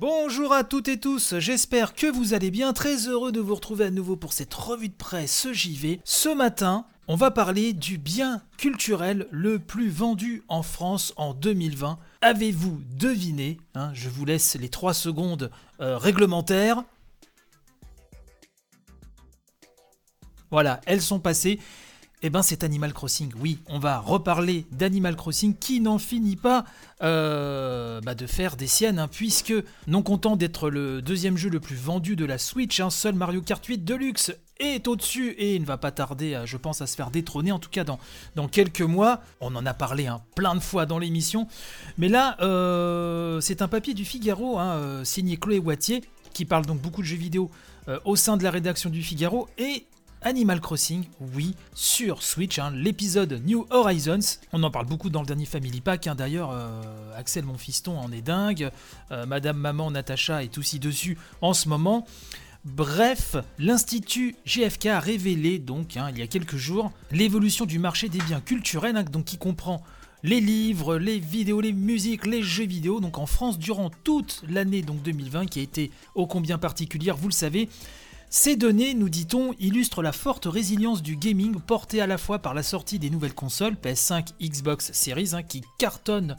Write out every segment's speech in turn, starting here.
Bonjour à toutes et tous, j'espère que vous allez bien, très heureux de vous retrouver à nouveau pour cette revue de presse JV. Ce matin, on va parler du bien culturel le plus vendu en France en 2020. Avez-vous deviné hein, Je vous laisse les 3 secondes euh, réglementaires. Voilà, elles sont passées. Eh ben c'est Animal Crossing, oui, on va reparler d'Animal Crossing qui n'en finit pas euh, bah, de faire des siennes, hein, puisque non content d'être le deuxième jeu le plus vendu de la Switch, un seul Mario Kart 8 Deluxe est au-dessus et il ne va pas tarder, je pense, à se faire détrôner, en tout cas dans, quelques mois. On en a parlé hein, plein de fois dans l'émission, mais là, euh, c'est un papier du Figaro, hein, euh, signé Chloé Wattier, qui parle donc beaucoup de jeux vidéo au sein de la rédaction du Figaro, et Animal Crossing, oui, sur Switch, hein, l'épisode New Horizons. On en parle beaucoup dans le dernier Family Pack, hein, d'ailleurs, euh, Axel mon fiston en est dingue, euh, Madame Maman Natacha est aussi dessus en ce moment. Bref, l'Institut GFK a révélé donc hein, il y a quelques jours l'évolution du marché des biens culturels, donc qui comprend les livres, les vidéos, les musiques, les jeux vidéo, donc en France durant toute l'année donc 2020 qui a été ô combien particulière, vous le savez. Ces données, nous dit-on, illustrent la forte résilience du gaming portée à la fois par la sortie des nouvelles consoles PS5, Xbox Series qui cartonnent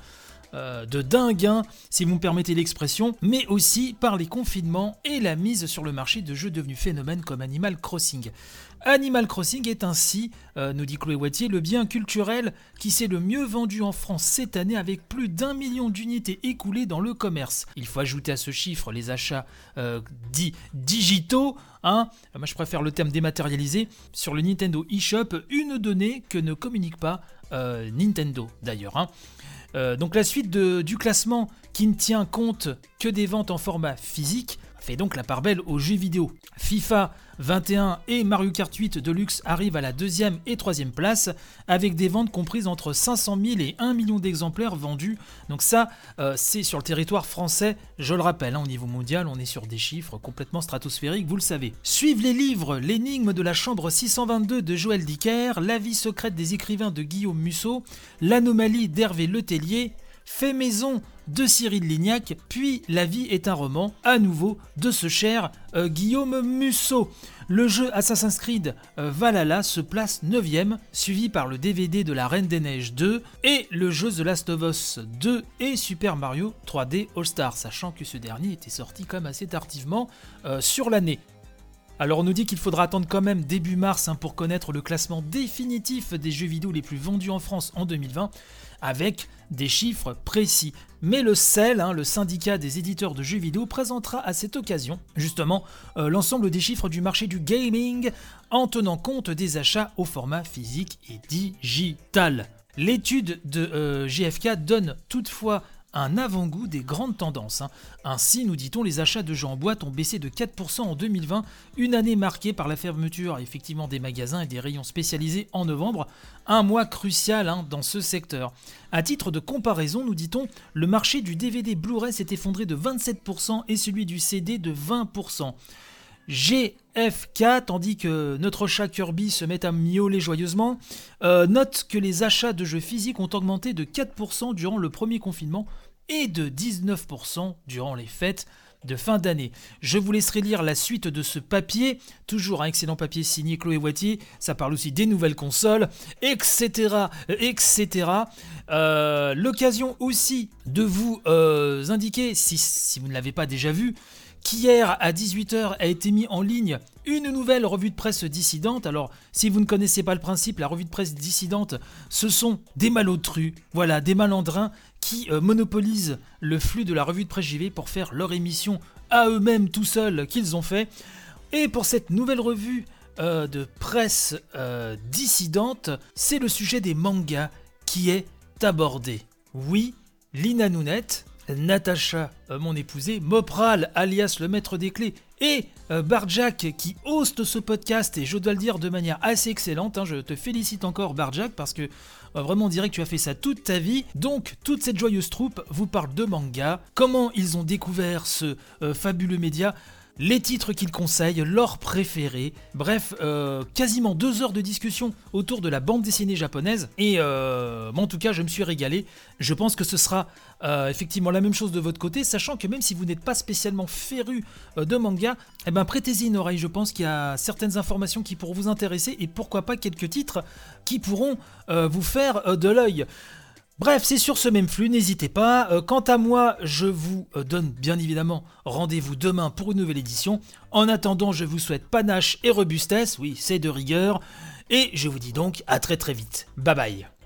euh, de dingue, hein, si vous me permettez l'expression, mais aussi par les confinements et la mise sur le marché de jeux devenus phénomènes comme Animal Crossing. Animal Crossing est ainsi, euh, nous dit Chloé Wattier, le bien culturel qui s'est le mieux vendu en France cette année avec plus d'un million d'unités écoulées dans le commerce. Il faut ajouter à ce chiffre les achats euh, dits digitaux. Hein. Moi je préfère le terme dématérialisé. Sur le Nintendo eShop, une donnée que ne communique pas euh, Nintendo d'ailleurs. Hein. donc la suite du classement qui ne tient compte que des ventes en format physique fait donc la part belle aux jeux vidéo. FIFA 21 et Mario Kart 8 Deluxe arrivent à la deuxième et troisième place avec des ventes comprises entre 500 000 et 1 million d'exemplaires vendus. Donc ça, euh, c'est sur le territoire français, je le rappelle, hein, au niveau mondial, on est sur des chiffres complètement stratosphériques, vous le savez. Suivent les livres L'énigme de la chambre 622 de Joël Dicker, La vie secrète des écrivains de Guillaume Musso, L'anomalie d'Hervé Letellier, Fait maison de Cyril Lignac, puis La vie est un roman, à nouveau, de ce cher euh, Guillaume Musso. Le jeu Assassin's Creed euh, Valhalla se place 9ème, suivi par le DVD de La Reine des Neiges 2 et le jeu The Last of Us 2 et Super Mario 3D All-Star, sachant que ce dernier était sorti comme assez tardivement euh, sur l'année. Alors on nous dit qu'il faudra attendre quand même début mars hein, pour connaître le classement définitif des jeux vidéo les plus vendus en France en 2020, avec des chiffres précis. Mais le CEL, hein, le syndicat des éditeurs de jeux vidéo, présentera à cette occasion justement euh, l'ensemble des chiffres du marché du gaming en tenant compte des achats au format physique et digital. L'étude de euh, GFK donne toutefois un avant-goût des grandes tendances. Hein. Ainsi, nous dit-on, les achats de jeux en boîte ont baissé de 4% en 2020, une année marquée par la fermeture effectivement des magasins et des rayons spécialisés en novembre, un mois crucial hein, dans ce secteur. A titre de comparaison, nous dit-on, le marché du DVD Blu-ray s'est effondré de 27% et celui du CD de 20%. GFK, tandis que notre chat Kirby se met à miauler joyeusement, euh, note que les achats de jeux physiques ont augmenté de 4% durant le premier confinement et de 19% durant les fêtes de fin d'année. Je vous laisserai lire la suite de ce papier, toujours un excellent papier signé Chloé Wattier, ça parle aussi des nouvelles consoles, etc. etc. Euh, l'occasion aussi de vous euh, indiquer, si, si vous ne l'avez pas déjà vu, qu'hier à 18h a été mis en ligne une nouvelle revue de presse dissidente. Alors, si vous ne connaissez pas le principe, la revue de presse dissidente, ce sont des malotrus, voilà, des malandrins qui euh, monopolisent le flux de la revue de presse JV pour faire leur émission à eux-mêmes tout seuls qu'ils ont fait. Et pour cette nouvelle revue euh, de presse euh, dissidente, c'est le sujet des mangas qui est abordé. Oui, Lina Nounette, Natacha, euh, mon épousée, Mopral, alias le maître des clés, et euh, Barjack qui hoste ce podcast, et je dois le dire de manière assez excellente, hein, je te félicite encore Barjack, parce que euh, vraiment on dirait que tu as fait ça toute ta vie. Donc toute cette joyeuse troupe vous parle de manga, comment ils ont découvert ce fabuleux média, les titres qu'ils conseillent, leurs préférés. Bref, euh, quasiment deux heures de discussion autour de la bande dessinée japonaise. Et euh, en tout cas, je me suis régalé. Je pense que ce sera euh, effectivement la même chose de votre côté, sachant que même si vous n'êtes pas spécialement féru de manga, eh ben prêtez-y une oreille. Je pense qu'il y a certaines informations qui pourront vous intéresser et pourquoi pas quelques titres qui pourront vous faire de l'œil. Bref, c'est sur ce même flux, n'hésitez pas. Euh, quant à moi, je vous euh, donne bien évidemment rendez-vous demain pour une nouvelle édition. En attendant, je vous souhaite panache et robustesse, oui, c'est de rigueur. Et je vous dis donc à très très vite. Bye bye.